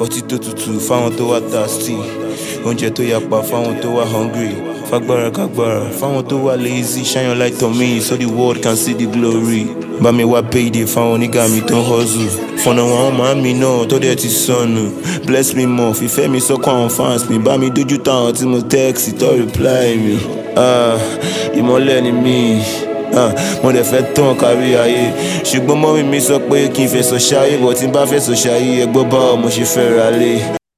ọtí tó tutù fáwọn tó wá thirsty. Oúnjẹ tó yapa fáwọn tó wá hungry. Fagbára kagbára fáwọn tó wá lazy. Shine your light on me so the world can see the glory. Bá mi wá payday fáwọn onígà mi tó ń hustle. Fọ̀nà àwọn màámi náà tó dẹ̀ ti sọnù. Bless me more. Fìfẹ́ mi sọ́kàn àwọn fans mi. Bá mi dójú táwọn tí mo text tó reply mi. Ah, ìmọ̀lẹ̀ ni mí. Ah, mo dẹ̀ fẹ́ tán kárí ayé ṣùgbọ́n mi sọ pé kí n ṣayé bọ̀ tí n bá ṣayé ẹgbọ́n báwo mo ṣe fẹ́ ra lé.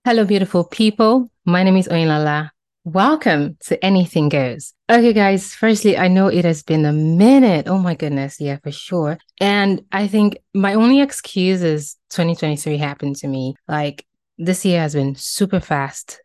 Hello, beautiful people. My name is Oyinlala. Welcome to Anything Goes. Okay, guys, firstly, I know it has been a minute. Oh my goodness. Yeah, for sure. And I think my only excuse is 2023 happened to me. Like, this year has been super fast.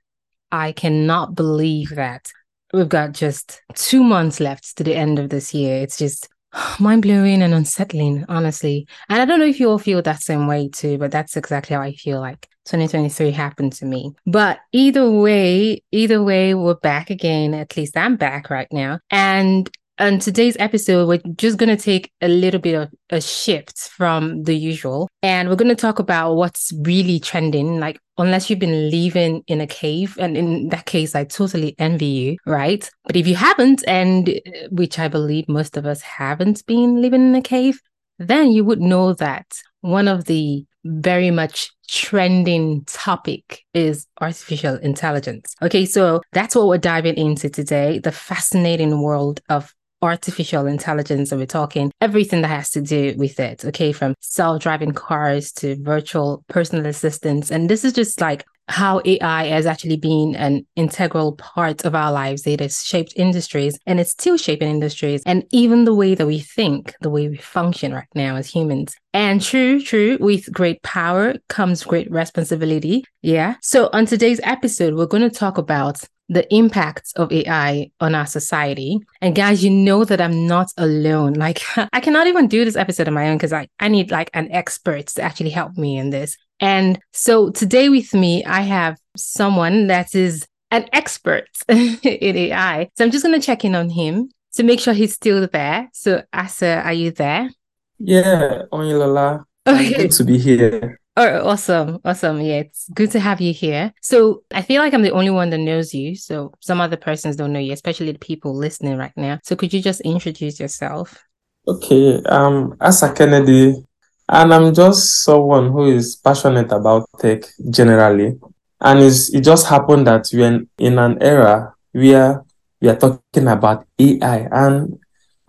I cannot believe that we've got just two months left to the end of this year. It's just mind blowing and unsettling, honestly. And I don't know if you all feel that same way too, but that's exactly how I feel like 2023 happened to me. But either way, either way, we're back again. At least I'm back right now. And on today's episode, we're just going to take a little bit of a shift from the usual. And we're going to talk about what's really trending. Like, unless you've been living in a cave, and in that case, I totally envy you, right? But if you haven't, and which I believe most of us haven't been living in a cave, then you would know that one of the very much trending topic is artificial intelligence. Okay, so that's what we're diving into today the fascinating world of artificial intelligence and we're talking everything that has to do with it okay from self-driving cars to virtual personal assistants and this is just like how AI has actually been an integral part of our lives. It has shaped industries and it's still shaping industries and even the way that we think, the way we function right now as humans. And true, true, with great power comes great responsibility. Yeah. So on today's episode, we're going to talk about the impacts of AI on our society. And guys, you know that I'm not alone. Like I cannot even do this episode on my own because I, I need like an expert to actually help me in this. And so today with me, I have someone that is an expert in AI. So I'm just going to check in on him to make sure he's still there. So Asa, are you there? Yeah, Oyinlala. Okay. Good to be here. Oh, awesome. Awesome. Yeah, it's good to have you here. So I feel like I'm the only one that knows you. So some other persons don't know you, especially the people listening right now. So could you just introduce yourself? Okay, um, Asa Kennedy, and I'm just someone who is passionate about tech generally. And it just happened that we're in, in an era where we are talking about AI, and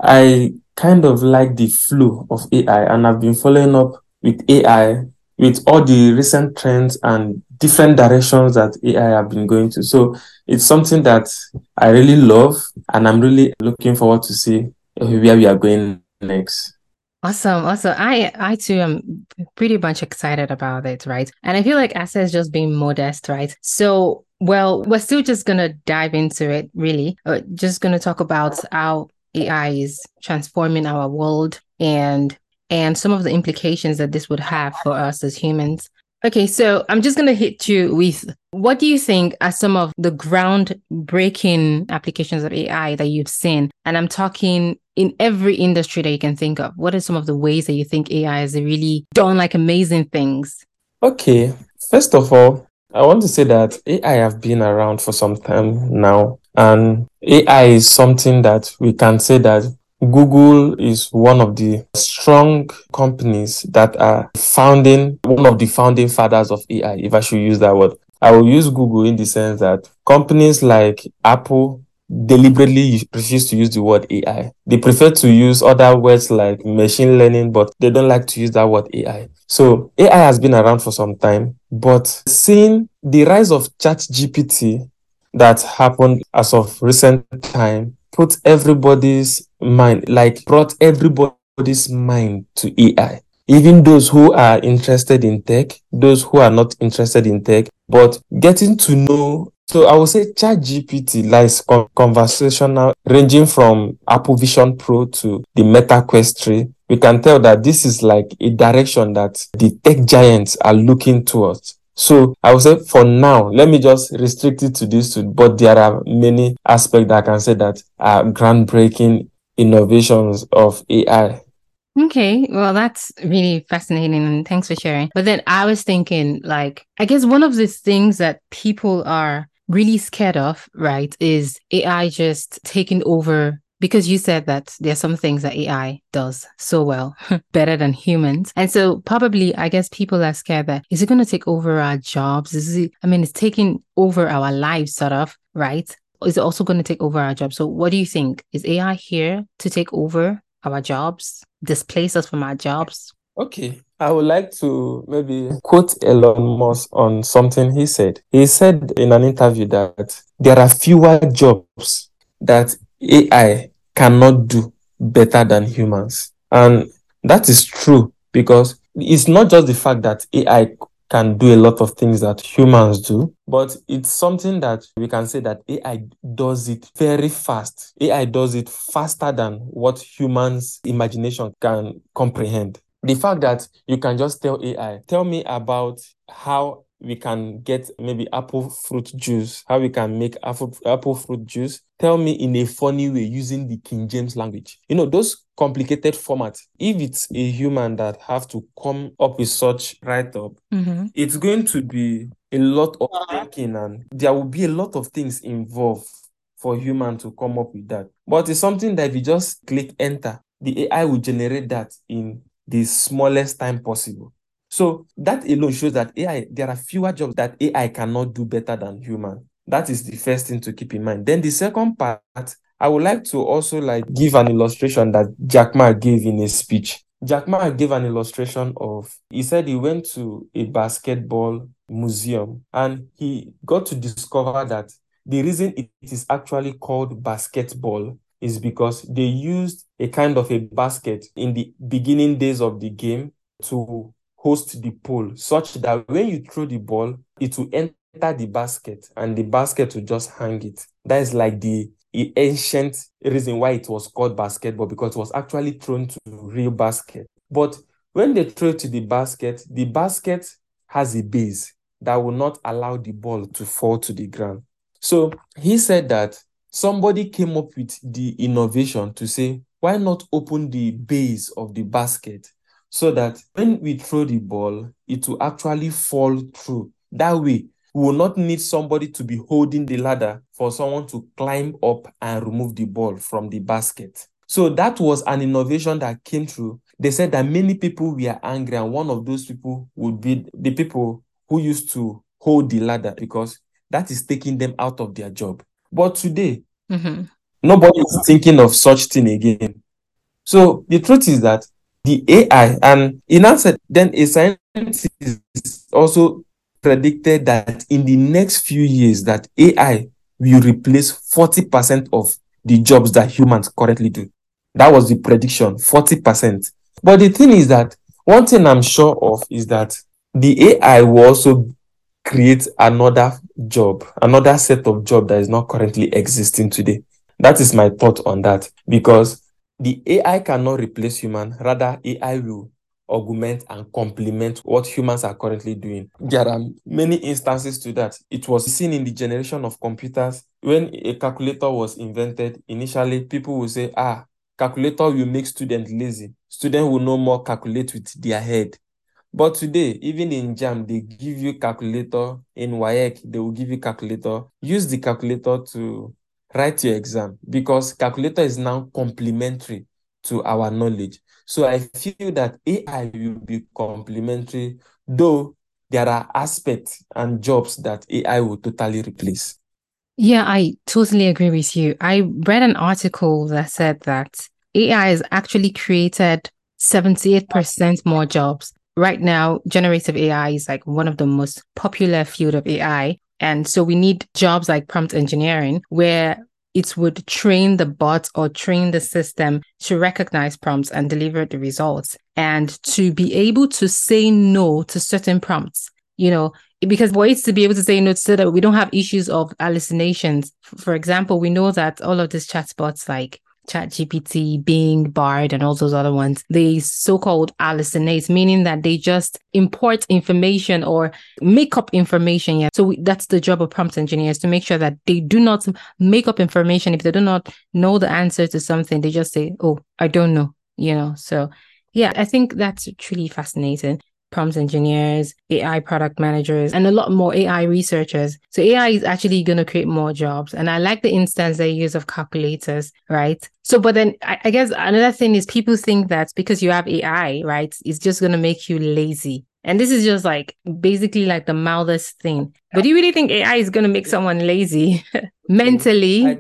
I kind of like the flow of AI, and I've been following up with AI with all the recent trends and different directions that AI have been going to. So it's something that I really love, and I'm really looking forward to see where we are going next. Awesome, awesome. I I too am pretty much excited about it, right? And I feel like Asa is just being modest, right? So, well, we're still just gonna dive into it, really. Uh, just gonna talk about how AI is transforming our world and and some of the implications that this would have for us as humans. Okay, so I'm just going to hit you with what do you think are some of the groundbreaking applications of AI that you've seen? And I'm talking in every industry that you can think of. What are some of the ways that you think AI has really done like amazing things? Okay, first of all, I want to say that AI have been around for some time now, and AI is something that we can say that Google is one of the strong companies that are founding, one of the founding fathers of AI, if I should use that word. I will use Google in the sense that companies like Apple deliberately refuse to use the word AI. They prefer to use other words like machine learning, but they don't like to use that word AI. So AI has been around for some time, but seeing the rise of ChatGPT that happened as of recent time put everybody's mind, like brought everybody's mind to AI. Even those who are interested in tech, those who are not interested in tech, but getting to know. So I would say ChatGPT lies conversational, ranging from Apple Vision Pro to the Meta Quest 3. We can tell that this is like a direction that the tech giants are looking towards. So I would say for now, let me just restrict it to this but there are many aspects that I can say that are groundbreaking innovations of AI. Okay, well, that's really fascinating and thanks for sharing. But then I was thinking, like, I guess one of the things that people are really scared of, right, is AI just taking over. Because you said that there are some things that AI does so well, better than humans. And so, probably, I guess people are scared that is it going to take over our jobs? Is it, I mean, it's taking over our lives, sort of, right? Is it also going to take over our jobs? So, what do you think? Is AI here to take over our jobs, displace us from our jobs? Okay. I would like to maybe quote Elon Musk on something he said. He said in an interview that there are fewer jobs that AI cannot do better than humans. And that is true because it's not just the fact that AI can do a lot of things that humans do, but it's something that we can say that AI does it very fast. AI does it faster than what humans' imagination can comprehend. The fact that you can just tell AI, tell me about how we can get maybe apple fruit juice, how we can make apple, apple fruit juice. Tell me in a funny way using the King James language. You know, those complicated formats. If it's a human that have to come up with such write-up, Mm-hmm. it's going to be a lot of thinking and there will be a lot of things involved for human to come up with that. But it's something that if you just click enter, the AI will generate that in the smallest time possible. So that alone shows that AI, there are fewer jobs that AI cannot do better than human. That is the first thing to keep in mind. Then the second part, I would like to also like give an illustration that Jack Ma gave in his speech. Jack Ma gave an illustration of he said he went to a basketball museum and he got to discover that the reason it is actually called basketball is because they used a kind of a basket in the beginning days of the game to host the pole such that when you throw the ball it will enter the basket and the basket will just hang it. That is like the ancient reason why it was called basketball because it was actually thrown to real basket. But when they throw to the basket the basket has a base that will not allow the ball to fall to the ground. So he said that somebody came up with the innovation to say why not open the base of the basket so that when we throw the ball it will actually fall through that way we will not need somebody to be holding the ladder for someone to climb up and remove the ball from the basket. So that was an innovation that came through. They said that many people were angry, and one of those people would be the people who used to hold the ladder because that is taking them out of their job. But today, Mm-hmm. nobody is thinking of such thing again. So the truth is that the AI, and in answer, then a scientist also predicted that in the next few years that AI will replace 40% of the jobs that humans currently do. That was the prediction, 40%. But the thing is that one thing I'm sure of is that the AI will also create another job, another set of job that is not currently existing today. That is my thought on that because the AI cannot replace human, rather AI will augment and complement what humans are currently doing. There are many instances to that. It was seen in the generation of computers when a calculator was invented. Initially, people will say, ah, calculator will make students lazy. Students will no more calculate with their head. But today, even in JAMB, they give you calculator. In WAEC, they will give you calculator. Use the calculator to write your exam because calculator is now complementary to our knowledge. So I feel that AI will be complementary, though there are aspects and jobs that AI will totally replace. Yeah, I totally agree with you. I read an article that said that AI has actually created 78% more jobs. Right now, generative AI is like one of the most popular field of AI. And so we need jobs like prompt engineering where it would train the bot or train the system to recognize prompts and deliver the results and to be able to say no to certain prompts. You know, because ways to be able to say no so that we don't have issues of hallucinations. For example, we know that all of these chatbots like ChatGPT, Bing, Bard, and all those other ones, they so-called hallucinate, meaning that they just import information or make up information. Yeah. So we, that's the job of prompt engineers to make sure that they do not make up information. If they do not know the answer to something, they just say, "Oh, I don't know." You know. So Yeah, I think that's truly fascinating. Prompt engineers, AI product managers, and a lot more AI researchers. So AI is actually going to create more jobs. And I like the instance they use of calculators, right? So, but then I, I guess another thing is people think that because you have AI, right, it's just going to make you lazy. And this is just like basically like the mildest thing. But do you really think AI is going to make someone lazy mentally? I,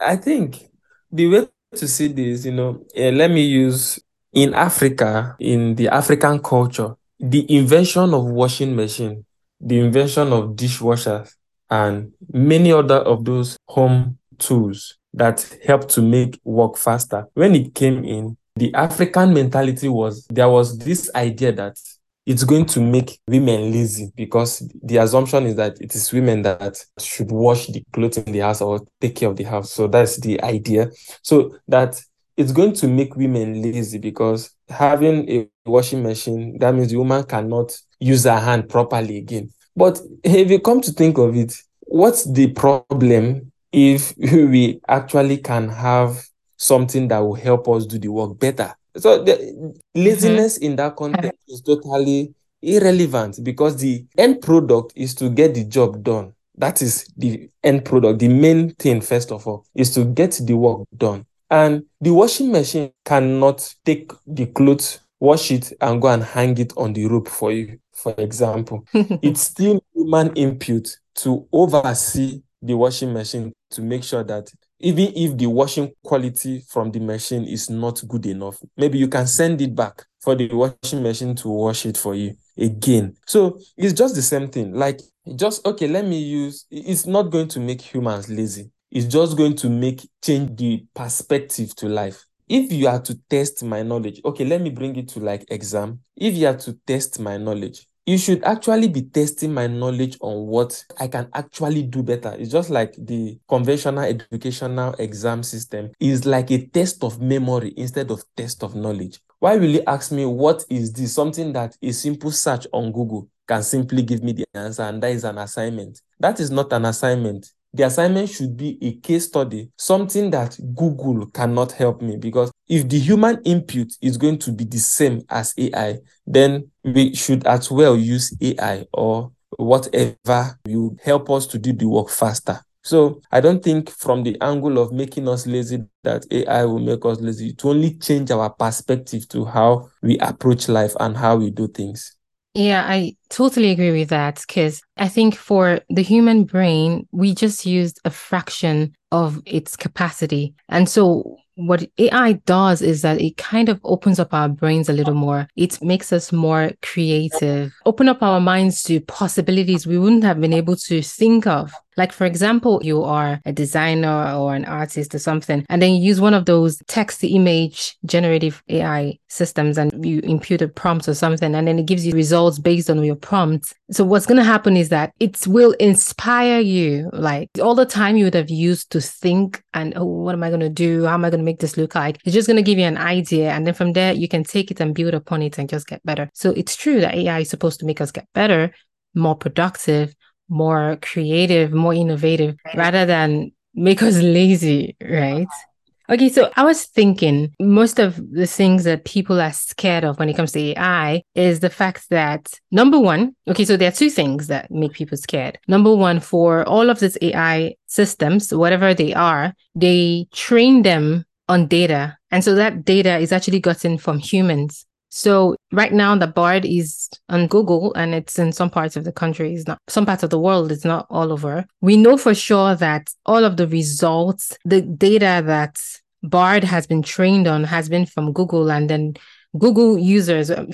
I think the way to see this, you know, uh, let me use in Africa, in the African culture, the invention of washing machine, the invention of dishwashers, and many other of those home tools that help to make work faster. When it came in, the African mentality was there was this idea that it's going to make women lazy because the assumption is that it is women that should wash the clothes in the house or take care of the house. So that's the idea. So that it's going to make women lazy because having a washing machine, that means the woman cannot use her hand properly again. But if you come to think of it, what's the problem if we actually can have something that will help us do the work better? So the laziness mm-hmm. in that context is totally irrelevant because the end product is to get the job done. That is the end product. The main thing, first of all, is to get the work done. And the washing machine cannot take the clothes, wash it, and go and hang it on the rope for you, for example. it's still human input to oversee the washing machine to make sure that even if the washing quality from the machine is not good enough, maybe you can send it back for the washing machine to wash it for you again. So it's just the same thing. Like, just okay, let me use it's not going to make humans lazy. It's just going to make change the perspective to life. If you are to test my knowledge, okay, let me bring it to like exam. If you are to test my knowledge, you should actually be testing my knowledge on what I can actually do better. It's just like the conventional educational exam system is like a test of memory instead of test of knowledge. Why will you ask me what is this? Something that a simple search on Google can simply give me the answer, and that is an assignment. That is not an assignment the assignment should be a case study, something that Google cannot help me because if the human input is going to be the same as AI, then we should as well use AI or whatever will help us to do the work faster. So I don't think from the angle of making us lazy that AI will make us lazy. To only change our perspective to how we approach life and how we do things. Yeah, I totally agree with that because I think for the human brain, we just used a fraction of its capacity. And so what AI does is that it kind of opens up our brains a little more. It makes us more creative, open up our minds to possibilities we wouldn't have been able to think of. Like, for example, you are a designer or an artist or something, and then you use one of those text to image generative AI systems and you input a prompt or something, and then it gives you results based on your prompt. So, what's going to happen is that it will inspire you. Like, all the time you would have used to think and, oh, what am I going to do? How am I going to make this look like? It's just going to give you an idea. And then from there, you can take it and build upon it and just get better. So, it's true that AI is supposed to make us get better, more productive, more creative, more innovative, rather than make us lazy, right? Uh-huh. Okay, so I was thinking most of the things that people are scared of when it comes to AI is the fact that number one, okay, so there are two things that make people scared. Number one, for all of these AI systems, whatever they are, they train them on data. And so that data is actually gotten from humans. So right now the Bard is on Google and it's in some parts of the country, it's not some parts of the world, it's not all over. We know for sure that all of the results, the data that Bard has been trained on has been from Google and then Google users um,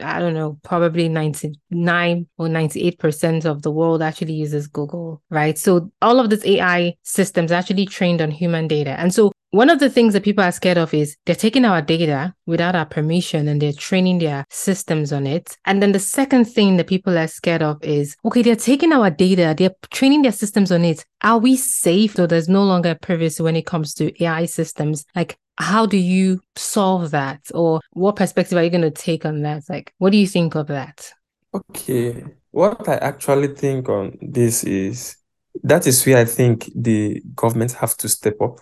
I don't know, probably 99 or 98% of the world actually uses Google, right? So all of these AI systems actually trained on human data. And so one of the things that people are scared of is they're taking our data without our permission and they're training their systems on it. And then the second thing that people are scared of is okay, they're taking our data, they're training their systems on it. Are we safe? So there's no longer privacy when it comes to AI systems. Like, how do you solve that? Or what perspective are you going to take on that? Like, what do you think of that? Okay. What I actually think on this is that is where I think the government have to step up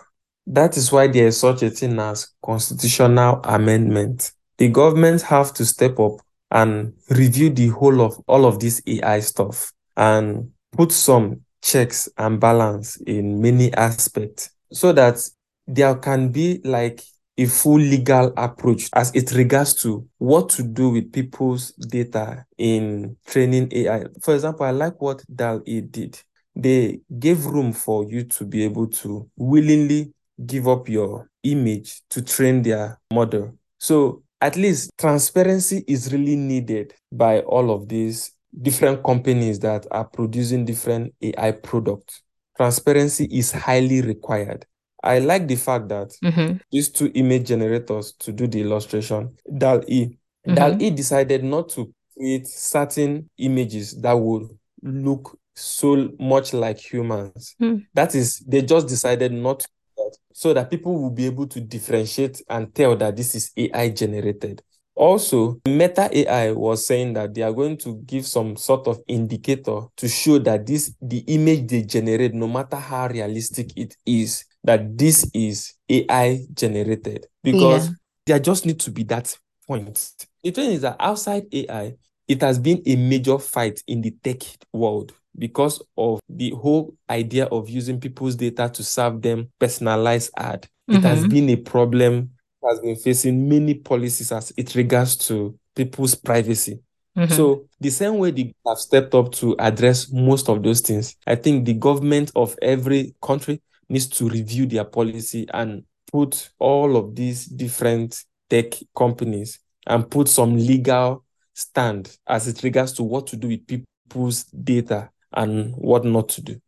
that is why there is such a thing as constitutional amendment. the government have to step up and review the whole of all of this AI stuff and put some checks and balance in many aspects so that there can be like a full legal approach as it regards to what to do with people's data in training AI. For example, I like what DALL-E did. They gave room for you to be able to willingly give up your image to train their model. So at least transparency is really needed by all of these different companies that are producing different AI products. Transparency is highly required. I like the fact that Mhm. these two image generators to do the illustration, DALL-E, Mhm. DALL-E decided not to create certain images that would look so much like humans. Hmm. That is, they just decided not that so that people will be able to differentiate and tell that this is AI generated. Also, Meta AI was saying that they are going to give some sort of indicator to show that this the image they generate, no matter how realistic it is, that this is AI generated. Because Yeah. there just need to be that point. The thing is that outside AI, it has been a major fight in the tech world because of the whole idea of using people's data to serve them personalized ad. It has Mhm. been a problem has been facing many policies as it regards to people's privacy. Mhm. So the same way they have stepped up to address most of those things, I think the government of every country needs to review their policy and put all of these different tech companies and put some legal stand as it regards to what to do with people's data and what not to do.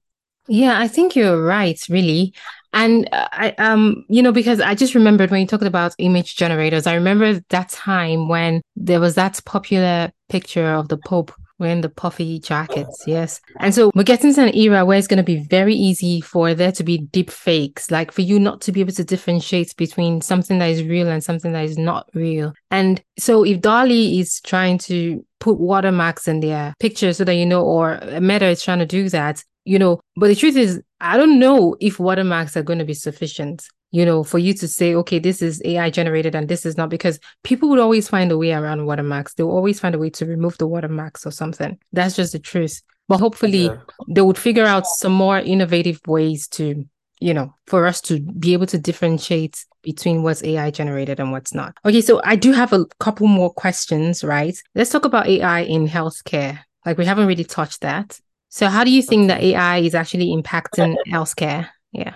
Yeah, I think you're right, really. And I um you know because I just remembered when you talked about image generators, I remember that time when there was that popular picture of the Pope wearing the puffy jackets, yes. And so we're getting to an era where it's going to be very easy for there to be deep fakes, like for you not to be able to differentiate between something that is real and something that is not real. And so if DALL-E is trying to put watermarks in their pictures so that you know, or Meta is trying to do that, you know, but the truth is, I don't know if watermarks are going to be sufficient, you know, for you to say, okay, this is AI generated and this is not, because people would always find a way around watermarks. They'll always find a way to remove the watermarks or something. That's just the truth. But hopefully, Yeah. they would figure out some more innovative ways to, you know, for us to be able to differentiate between what's AI generated and what's not. Okay, so I do have a couple more questions, right? Let's talk about AI in healthcare. Like we haven't really touched that. So how do you think that AI is actually impacting healthcare? Yeah.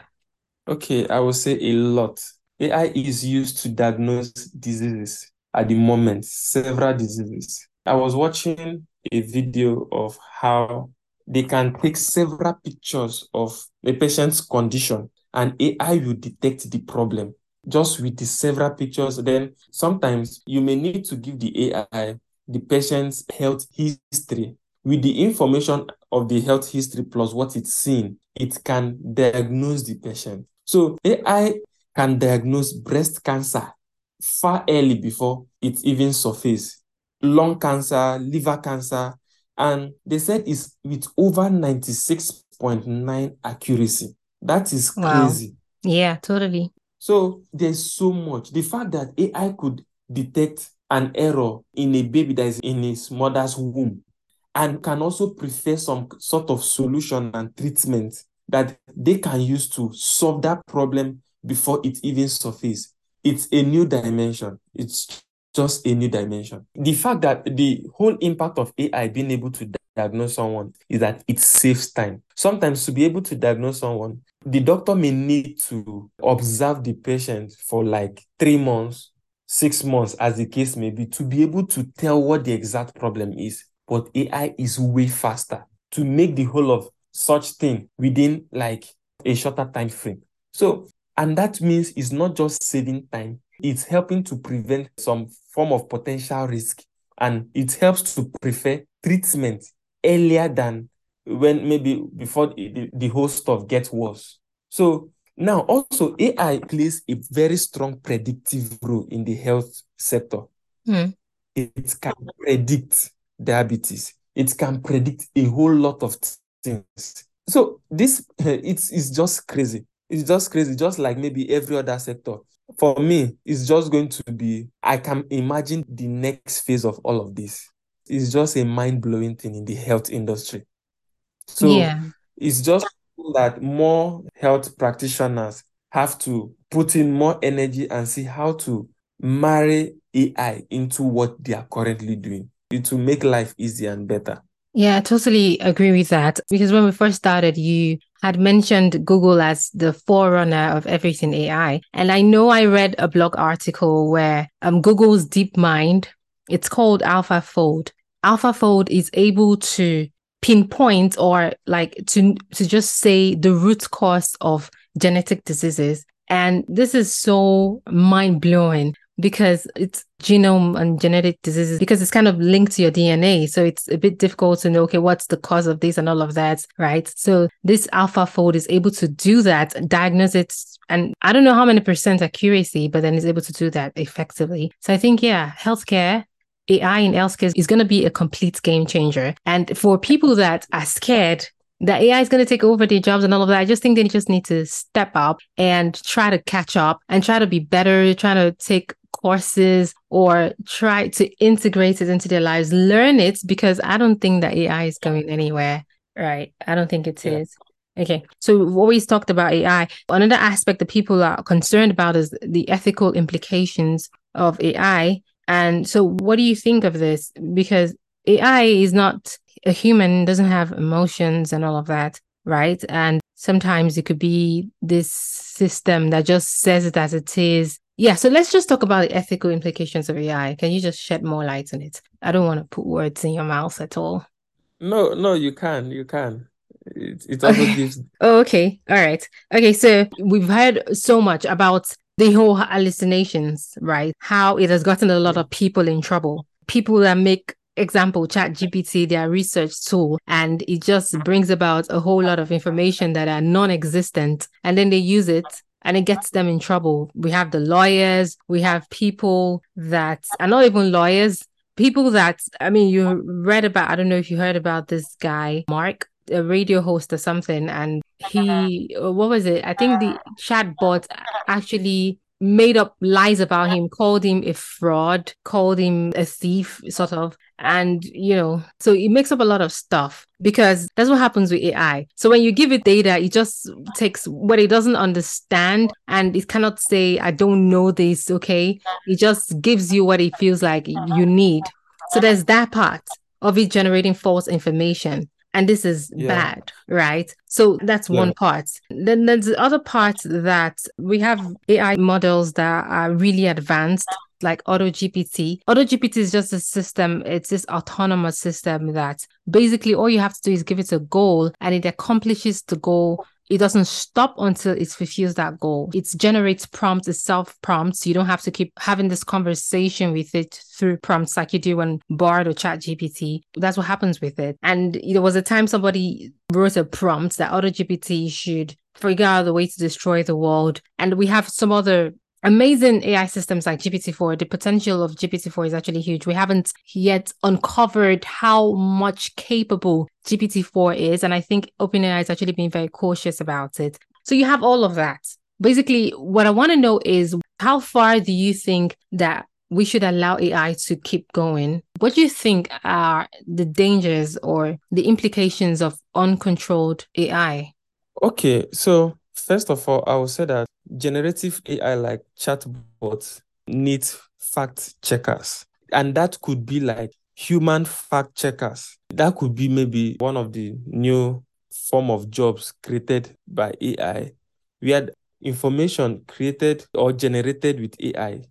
Okay, I would say a lot. AI is used to diagnose diseases at the moment, several diseases. I was watching a video of how they can take several pictures of a patient's condition and AI will detect the problem just with the several pictures. Then sometimes you may need to give the AI the patient's health history with the information of the health history plus what it's seen, it can diagnose the patient. So AI can diagnose breast cancer far early before it even surface, lung cancer, liver cancer, and they said it's with over 96.9 accuracy. That is Wow. crazy. Yeah, totally. So there's so much. The fact that AI could detect an error in a baby that is in his mother's womb and can also prefer some sort of solution and treatment that they can use to solve that problem before it even surfaces. It's a new dimension. It's just a new dimension. The fact that the whole impact of AI being able to diagnose someone is that it saves time. Sometimes to be able to diagnose someone, the doctor may need to observe the patient for like three months, six months, as the case may be, to be able to tell what the exact problem is. But AI is way faster to make the whole of such thing within like a shorter time frame. So, and that means it's not just saving time, it's helping to prevent some form of potential risk. And it helps to prefer treatment earlier than when maybe before the, the, whole stuff gets worse. So now also AI plays a very strong predictive role in the health sector. Hmm. It can predict diabetes. It can predict a whole lot of things. So this it's, it's just crazy. It's just crazy, just like maybe every other sector. For me, it's just going to be, I can imagine the next phase of all of this. It's just a mind blowing thing in the health industry. So Yeah. it's just that more health practitioners have to put in more energy and see how to marry AI into what they are currently doing. It will make life easier and better. Yeah, I totally agree with that. Because when we first started, you had mentioned Google as the forerunner of everything AI. And I know I read a blog article where um, Google's DeepMind, it's called AlphaFold. AlphaFold is able to pinpoint or like to to just say the root cause of genetic diseases. And this is so mind blowing because it's genome and genetic diseases because it's kind of linked to your DNA. So it's a bit difficult to know, okay, what's the cause of this and all of that, right? So this AlphaFold is able to do that, diagnose it, and I don't know how many percent accuracy, but then it's able to do that effectively. So I think, yeah, healthcare. AI in healthcare is going to be a complete game changer. And for people that are scared that AI is going to take over their jobs and all of that. I just think they just need to step up and try to catch up and try to be better, try to take courses or try to integrate it into their lives, learn it because I don't think that AI is going anywhere. Right. I don't think it Yeah. is. Okay. So we've always talked about AI. Another aspect that people are concerned about is the ethical implications of AI. And so what do you think of this? Because AI is not a human, doesn't have emotions and all of that, right? And sometimes it could be this system that just says it as it is. Yeah, so let's just talk about the ethical implications of AI. Can you just shed more light on it? I don't want to put words in your mouth at all. No, no, you can, you can. It, it also Okay. gives, Oh, okay. All right. Okay. So we've heard so much about the whole hallucinations, right? How it has gotten a lot of people in trouble. People that make example chat gpt their research tool and it just brings about a whole lot of information that are non-existent and then they use it and it gets them in trouble. We have the lawyers we have people that are not even lawyers people that i mean you read about i don't know if you heard about this guy mark a radio host or something. And he uh, what was it? I think the chatbot actually made up lies about him called him a fraud called him a thief sort of. And you know so it makes up a lot of stuff because that's what happens with ai so when you give it data it just takes what it doesn't understand and it cannot say i don't know this okay? It just gives you what it feels like you need. So there's that part of it generating false information and this is Yeah. bad right so that's Yeah. one part then there's the other part that we have ai models that are really advanced like AutoGPT. AutoGPT is just a system, it's this autonomous system that basically all you have to do is give it a goal and it accomplishes the goal. It doesn't stop until it fulfills that goal. It generates prompts, it self prompts. You don't have to keep having this conversation with it through prompts like you do on Bard or ChatGPT. That's what happens with it. And there was a time somebody wrote a prompt that AutoGPT should figure out the way to destroy the world. And we have some other amazing AI systems like GPT-4, the potential of GPT-4 is actually huge. We haven't yet uncovered how much capable GPT-4 is. And I think OpenAI is actually being very cautious about it. So you have all of that. Basically, what I want to know is how far do you think that we should allow AI to keep going? What do you think are the dangers or the implications of uncontrolled AI? Okay, so first of all, I will say that generative AI like chatbots need fact checkers. And that could be like human fact checkers. That could be maybe one of the new form of jobs created by AI, We had information created or generated with AI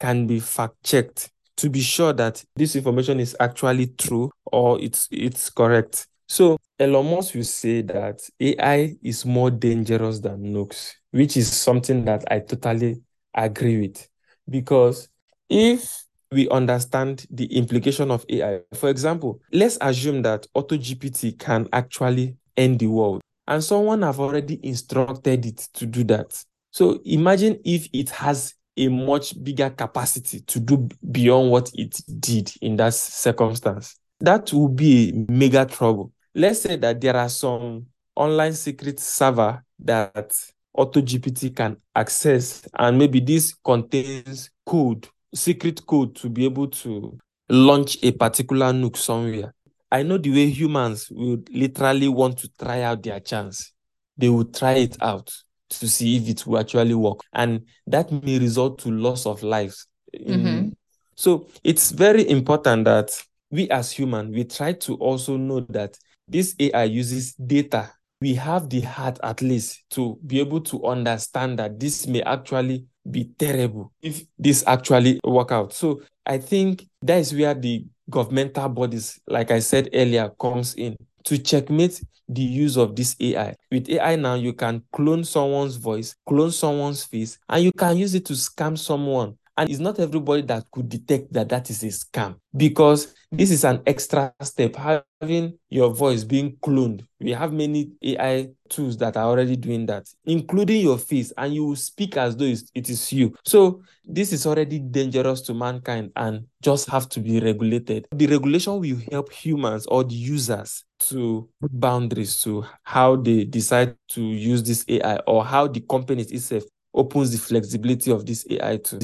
can be fact checked to be sure that this information is actually true or it's it's correct. So Elon Musk will say that AI is more dangerous than nukes, which is something that I totally agree with. Because if we understand the implication of AI, for example, let's assume that AutoGPT can actually end the world, and someone have already instructed it to do that. So imagine if it has a much bigger capacity to do beyond what it did in that circumstance. That will be a mega trouble let's say that there are some online secret server that AutoGPT can access, and maybe this contains code, secret code to be able to launch a particular nuke somewhere. I know the way humans would literally want to try out their chance. They will try it out to see if it will actually work. And that may result to loss of lives. Mhm. So it's very important that we as human, we try to also know that this AI uses data. We have the heart at least to be able to understand that this may actually be terrible if this actually work out. So I think that is where the governmental bodies, like I said earlier, comes in to checkmate the use of this AI. With AI now, you can clone someone's voice, clone someone's face, and you can use it to scam someone. And it's not everybody that could detect that that is a scam because this is an extra step. Having your voice being cloned, we have many AI tools that are already doing that, including your face, and you speak as though it is you. So this is already dangerous to mankind and just have to be regulated. The regulation will help humans or the users to put boundaries to how they decide to use this AI or how the companies itself opens the flexibility of this AI to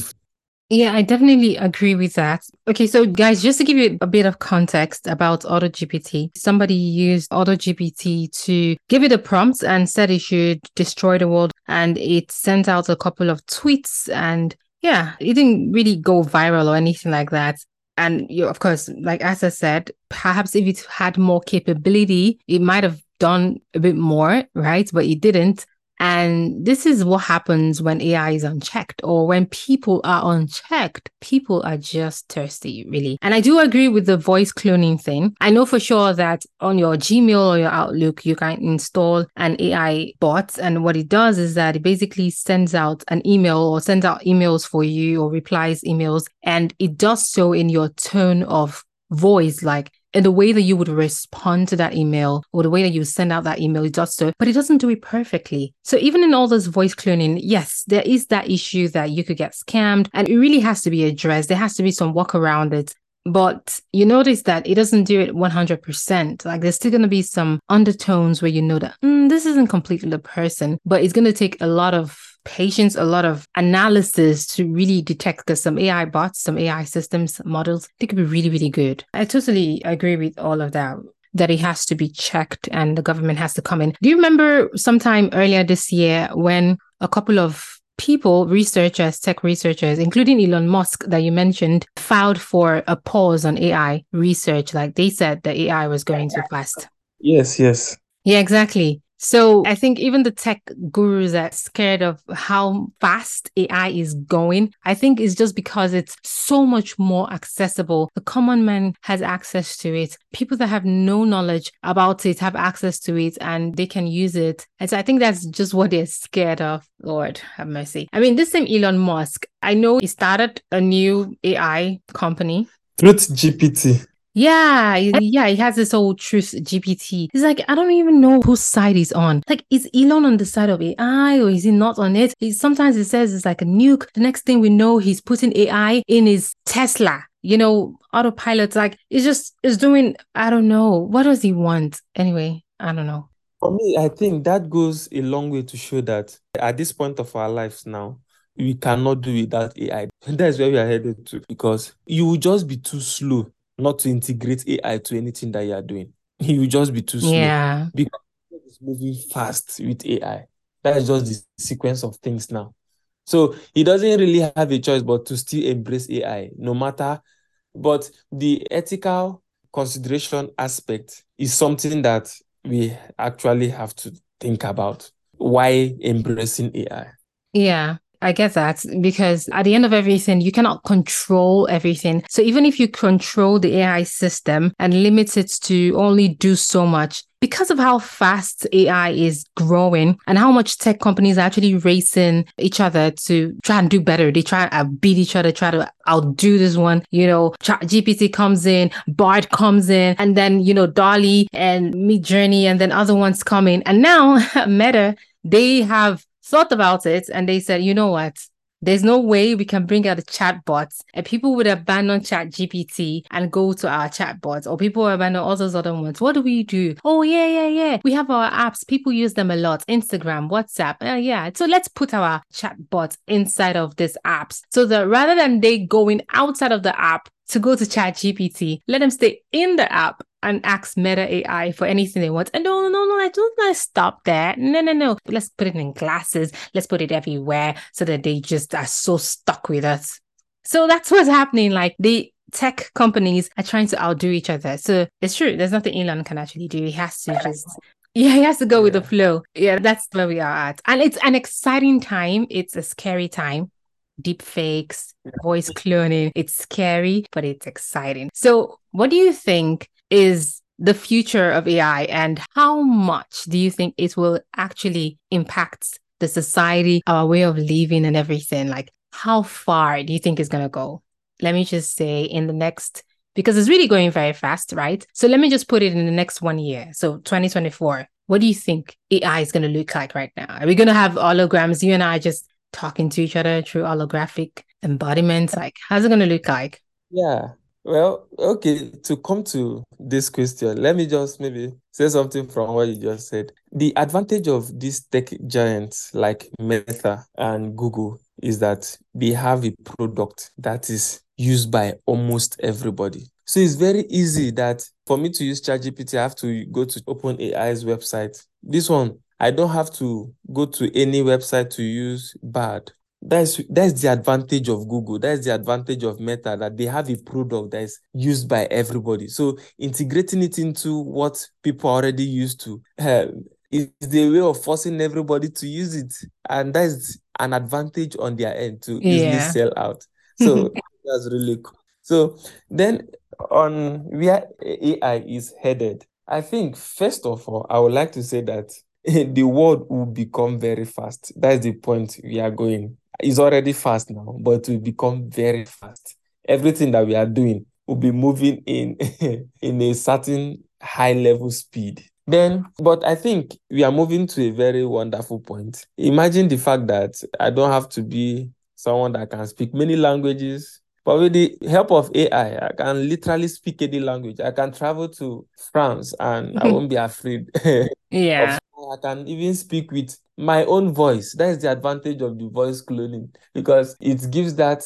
Yeah, I definitely agree with that. Okay, so guys, just to give you a bit of context about AutoGPT, somebody used AutoGPT to give it a prompt and said it should destroy the world. And it sent out a couple of tweets. And yeah, it didn't really go viral or anything like that. And you, of course, like as I said, perhaps if it had more capability, it might have done a bit more, right? But it didn't. And this is what happens when AI is unchecked or when people are unchecked. People are just thirsty, really. And I do agree with the voice cloning thing. I know for sure that on your Gmail or your Outlook, you can install an AI bot. And what it does is that it basically sends out an email or sends out emails for you or replies emails. And it does so in your tone of voice, like in the way that you would respond to that email or the way that you send out that email, it does so, but it doesn't do it perfectly. So even in all this voice cloning, yes, there is that issue that you could get scammed and it really has to be addressed. There has to be some work around it. But you notice that it doesn't do it 100%. Like there's still going to be some undertones where you know that "Mm, this isn't completely the person, but it's going to take a lot of patience, a lot of analysis to really detect because some AI bots, some AI systems, models, they could be really, really good. I totally agree with all of that. That it has to be checked and the government has to come in. Do you remember sometime earlier this year when a couple of people, researchers, tech researchers, including Elon Musk that you mentioned, filed for a pause on AI research? Like they said the AI was going too fast. Yes, yes. Yeah, exactly. So I think even the tech gurus are scared of how fast AI is going. I think it's just because it's so much more accessible. The common man has access to it. People that have no knowledge about it have access to it and they can use it. And so I think that's just what they're scared of. Lord have mercy. I mean, this same Elon Musk, I know he started a new AI company. Truth GPT. Yeah, yeah, he has this whole truth GPT. He's like, I don't even know whose side he's on. Like, is Elon on the side of AI or is he not on it? He, sometimes he says it's like a nuke. The next thing we know, he's putting AI in his Tesla. You know, autopilot. Like, it's just, it's doing, I don't know. What does he want? Anyway, I don't know. For me, I think that goes a long way to show that at this point of our lives now, we cannot do without AI. That's where we are headed to because you will just be too slow not to integrate AI to anything that you are doing. You will just be too slow Yeah. because it's moving fast with AI. That is just the sequence of things now. So he doesn't really have a choice but to still embrace AI, no matter. But the ethical consideration aspect is something that we actually have to think about. Why embracing AI? Yeah, I get that because at the end of everything, you cannot control everything. So even if you control the AI system and limit it to only do so much, because of how fast AI is growing and how much tech companies are actually racing each other to try and do better. They try to beat each other, try to outdo this one. You know, GPT comes in, Bard comes in, and then, you know, DALL-E and Midjourney, and then other ones coming. And now Meta, they have thought about it and they said, you know what? There's no way we can bring out the chatbots and people would abandon chat GPT and go to our chatbots or people abandon all those other ones. What do we do? Oh, yeah, yeah, yeah. We have our apps. People use them a lot. Instagram, WhatsApp. Uh, yeah. So let's put our chatbots inside of these apps so that rather than they going outside of the app to go to chat GPT, let them stay in the app and ask Meta AI for anything they want. And no, no, no, I don't want to stop there. No, no, no. Let's put it in glasses. Let's put it everywhere so that they just are so stuck with us. So that's what's happening. Like the tech companies are trying to outdo each other. So it's true. There's nothing Elon can actually do. He has to just yeah, he has to go with the flow. Yeah, that's where we are at. And it's an exciting time. It's a scary time. Deep fakes, voice cloning. It's scary, but it's exciting. So, what do you think is the future of AI and how much do you think it will actually impact the society, our way of living and everything? Like, how far do you think it's going to go? Let me just say in the next, because it's really going very fast, right? So let me just put it in the next one year. So 2024, what do you think AI is going to look like right now? Are we going to have holograms, you and I just talking to each other through holographic embodiments? Like, how's it going to look like? Yeah, well, okay, to come to this question, let me just maybe say something from what you just said. The advantage of these tech giants like Meta and Google is that they have a product that is used by almost everybody. So it's very easy that for me to use ChatGPT, I have to go to OpenAI's website. This one, I don't have to go to any website to use Bard that's that's the advantage of Google. That's the advantage of Meta that they have a product that is used by everybody. So integrating it into what people are already used to uh, is the way of forcing everybody to use it, and that's an advantage on their end to easily sell out. So that's really cool. So then on where AI is headed, I think first of all, I would like to say that the world will become very fast. That's the point we are going. It's already fast now, but will become very fast. Everything that we are doing will be moving in in a certain high level speed. Then, but I think we are moving to a very wonderful point. Imagine the fact that I don't have to be someone that can speak many languages, but with the help of AI, I can literally speak any language. I can travel to France and I won't be afraid. Yeah. I can even speak with my own voice. That is the advantage of the voice cloning because it gives that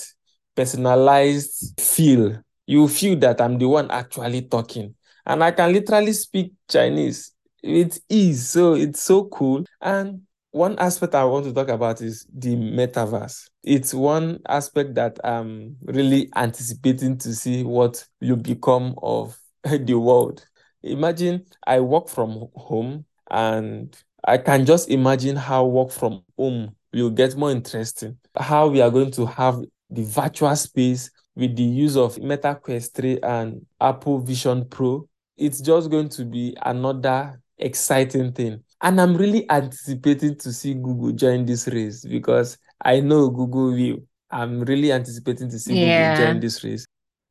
personalized feel. You feel that I'm the one actually talking. And I can literally speak Chinese with ease. So it's so cool. And one aspect I want to talk about is the metaverse. It's one aspect that I'm really anticipating to see what will become of the world. Imagine I work from home and I can just imagine how work from home will get more interesting. How we are going to have the virtual space with the use of Meta Quest 3 and Apple Vision Pro. It's just going to be another exciting thing. And I'm really anticipating to see Google join this race because I know Google will. I'm really anticipating to see Yeah. Google join this race.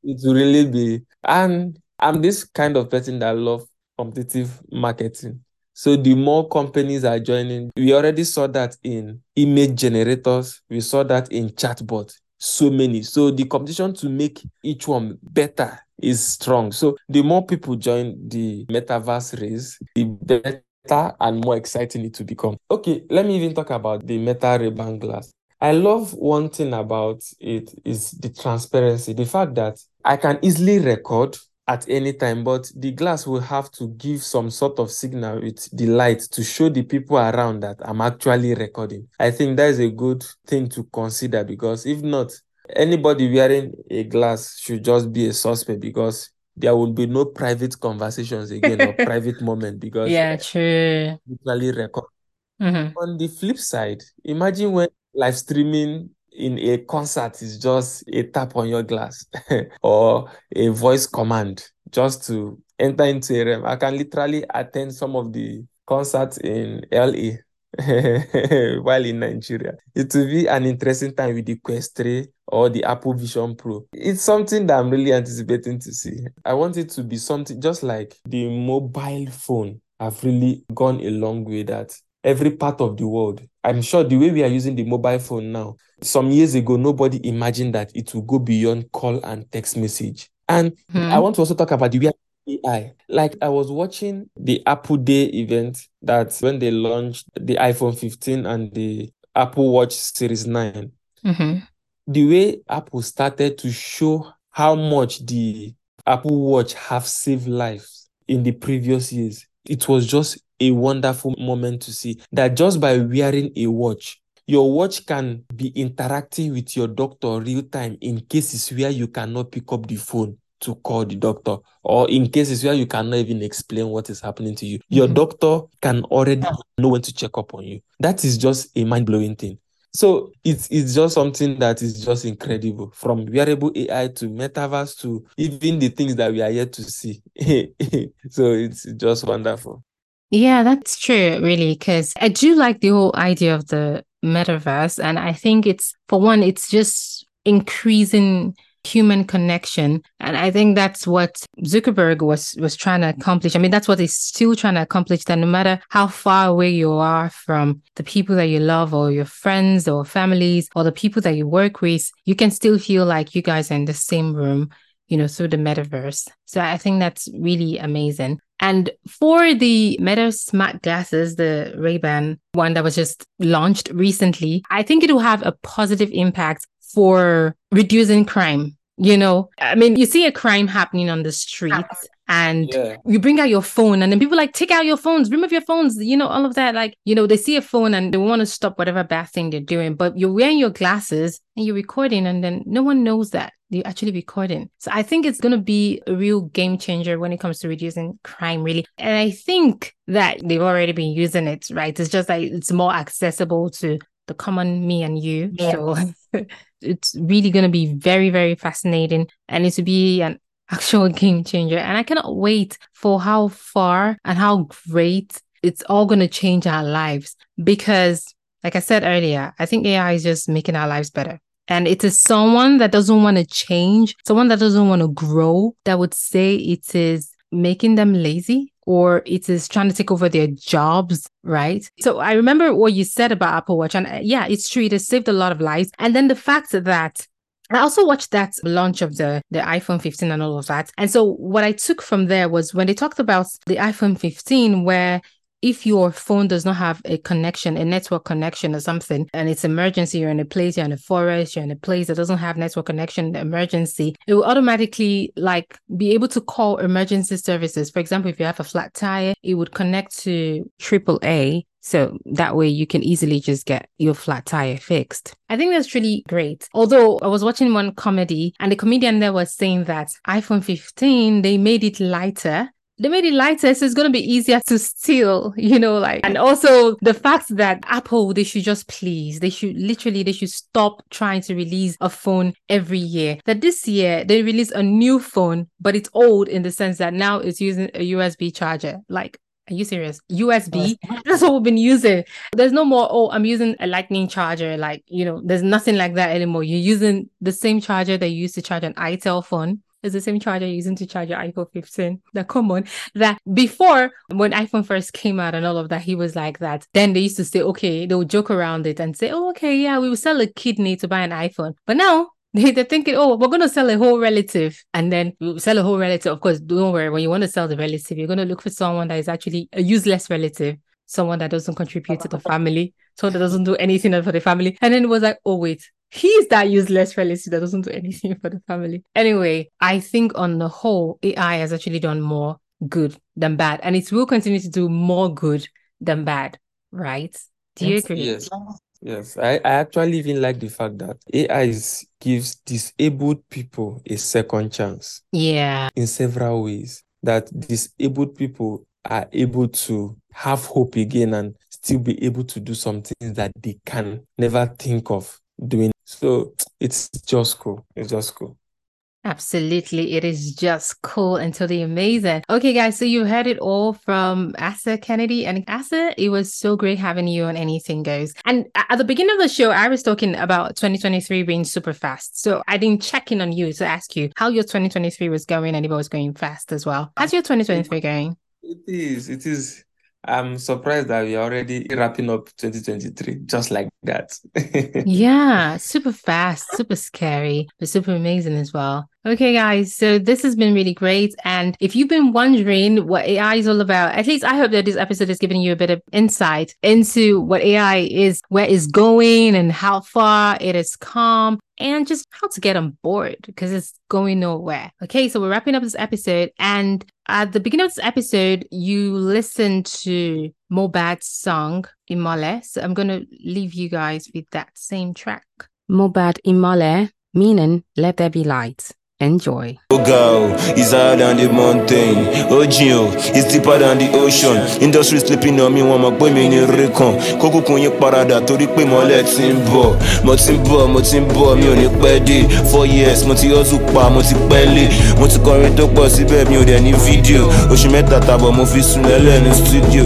It will really be. And I'm this kind of person that love competitive marketing. So the more companies are joining, we already saw that in image generators, we saw that in chatbot, so many. So the competition to make each one better is strong. So the more people join the metaverse race, the better and more exciting it will become. Okay, let me even talk about the Meta Ray-Ban glass. I love one thing about it is the transparency, the fact that I can easily record at any time, but the glass will have to give some sort of signal with the light to show the people around that I'm actually recording. I think that is a good thing to consider because if not, anybody wearing a glass should just be a suspect because there will be no private conversations again or private moment because Yeah, true. literally record. Mhm. On the flip side, imagine when live streaming in a concert is just a tap on your glass or a voice command just to enter into a realm. I can literally attend some of the concerts in LA while in Nigeria. It will be an interesting time with the Quest 3 or the Apple Vision Pro. It's something that I'm really anticipating to see. I want it to be something just like the mobile phone have really gone a long way that every part of the world. I'm sure the way we are using the mobile phone now, some years ago, nobody imagined that it will go beyond call and text message. And Hmm. I want to also talk about the way AI. Like I was watching the Apple Day event that when they launched the iPhone 15 and the Apple Watch Series 9, Mhm. the way Apple started to show how much the Apple Watch have saved lives in the previous years, it was just a wonderful moment to see that just by wearing a watch, your watch can be interacting with your doctor real time in cases where you cannot pick up the phone to call the doctor or in cases where you cannot even explain what is happening to you. Your Mhm. doctor can already know when to check up on you. That is just a mind-blowing thing. So it's it's just something that is just incredible from wearable AI to metaverse to even the things that we are yet to see. so it's just wonderful. Yeah, that's true, really, because I do like the whole idea of the metaverse. And I think it's, for one, it's just increasing human connection. And I think that's what Zuckerberg was was trying to accomplish. I mean, that's what he's still trying to accomplish. That no matter how far away you are from the people that you love or your friends or families or the people that you work with, you can still feel like you guys are in the same room, you know, through the metaverse. So I think that's really amazing. And for the Meta Smart Glasses, the Ray-Ban one that was just launched recently, I think it will have a positive impact for reducing crime. You know, I mean, you see a crime happening on the streets and Yeah. you bring out your phone and then people like take out your phones, remove your phones, you know, all of that. Like, you know, they see a phone and they want to stop whatever bad thing they're doing, but you're wearing your glasses and you're recording and then no one knows that you're actually recording. So I think it's going to be a real game changer when it comes to reducing crime, really. And I think that they've already been using it, right? It's just like it's more accessible to the common me and you. So it's really going to be very, very fascinating and it's to be an actual game changer. And I cannot wait for how far and how great it's all going to change our lives because, like I said earlier, I think AI is just making our lives better. And it is someone that doesn't want to change, someone that doesn't want to grow, that would say it is making them lazy or it is trying to take over their jobs, right? So I remember what you said about Apple Watch. And uh, yeah, it's true. It has saved a lot of lives. And then the fact that I also watched that launch of the, the iPhone 15 and all of that. And so what I took from there was when they talked about the iPhone 15, where if your phone does not have a connection, a network connection or something, and it's emergency, you're in a place, you're in a forest, you're in a place that doesn't have network connection, emergency, it will automatically like be able to call emergency services. For example, if you have a flat tire, it would connect to AAA. So that way you can easily just get your flat tire fixed. I think that's really great. Although I was watching one comedy and the comedian there was saying that iPhone 15, they made it lighter they made it lighter so it's going to be easier to steal you know like and also the fact that apple they should just please they should literally they should stop trying to release a phone every year that this year they release a new phone but it's old in the sense that now it's using a usb charger like are you serious? USB? That's what we've been using. There's no more, oh, I'm using a lightning charger. Like, you know, there's nothing like that anymore. You're using the same charger that you used to charge an itel phone it's the same charger you're using to charge your iPhone 15. That come on. That before when iPhone first came out and all of that, he was like that. Then they used to say, okay, they would joke around it and say, oh, okay, yeah, we will sell a kidney to buy an iPhone. But now they, they're thinking, oh, we're going to sell a whole relative. And then we sell a whole relative. Of course, don't worry. When you want to sell the relative, you're going to look for someone that is actually a useless relative, someone that doesn't contribute to the family, someone that doesn't do anything for the family. And then it was like, oh, wait, he's that useless relative that doesn't do anything for the family. Anyway, I think on the whole, AI has actually done more good than bad, and it will continue to do more good than bad, right? Do you Yes, agree? yes, yes. I, I actually even like the fact that AI gives disabled people a second chance Yeah. in several ways. That disabled people are able to have hope again and still be able to do some things that they can never think of doing. So it's just cool. It's just cool. Absolutely. It is just cool and totally amazing. Okay, guys. So you heard it all from Asa Kennedy. And Asa, it was so great having you on Anything Goes. And at the beginning of the show, I was talking about 2023 being super fast. So I didn't check in on you to ask you how your 2023 was going and if it was going fast as well. How's your 2023 going? It is. It is. I'm surprised that we're already wrapping up 2023 just like that. yeah, super fast, super scary, but super amazing as well. Okay, guys, so this has been really great. And if you've been wondering what AI is all about, at least I hope that this episode has given you a bit of insight into what AI is, where it's going, and how far it has come, and just how to get on board because it's going nowhere. Okay, so we're wrapping up this episode. And at the beginning of this episode, you listened to Mohbad's song, Imole. So I'm going to leave you guys with that same track. Mohbad Imole, meaning let there be light. Enjoy. Go, it's higher than the mountain. Ojio, it's deeper than the ocean. Industry sleeping on me, wọ́n mọ̀ pé mi ní rékan. Kókùnkùn yín paradà torí pé mọ́lẹ̀ ti ń bọ̀. Mo ti ń bọ̀, mo ti ń bọ̀, mi ò. Four years, mo ti hustle pa, mo ti pẹ́ lé. Mo ti kọrin tó pọ̀ síbẹ̀, mi ò dẹ̀ ní fídíò. Oṣù mẹ́ta tàbọ̀ mo fi sùn lẹ́lẹ̀ ní studio.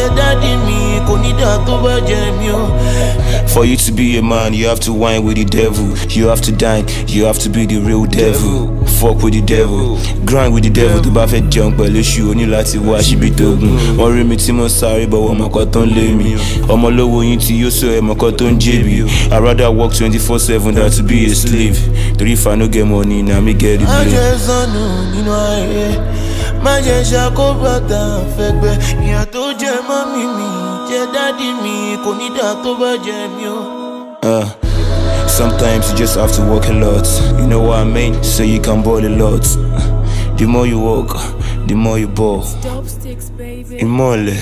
jẹ dádì mi, kò ní dà tó bá jẹ o. For you to be a man, you have to whine with the devil. You have to dine, you have to be the real devil. Fuck with the devil, grind with the devil. Tó bá fẹ́ jẹun pẹ̀lú ṣu, o ní láti wá síbi tó gùn. Wọ́n rí mi tí mo sáré bọ̀ wọ́n mọ̀kọ́ tó ń lé mi. Ọmọ lówó yín tí yóò sọ ẹ̀ mọ̀kọ́ tó ń jèbi. I rather work twenty four seven than to be a slave. Torí if I no get money, na me get the blame. jẹ́ sọnù nínú ayé, má jẹ́ ṣàkóbàtà fẹ́gbẹ́. Ìyà tó jẹ mọ́mí mi, jẹ dádì mi, kò ní dà tó bá jẹ mí o. Uh, sometimes you just have to work a lot. You know what I mean? So you can ball a lot. The more you work, the more you ball. Dope sticks, baby. Imole.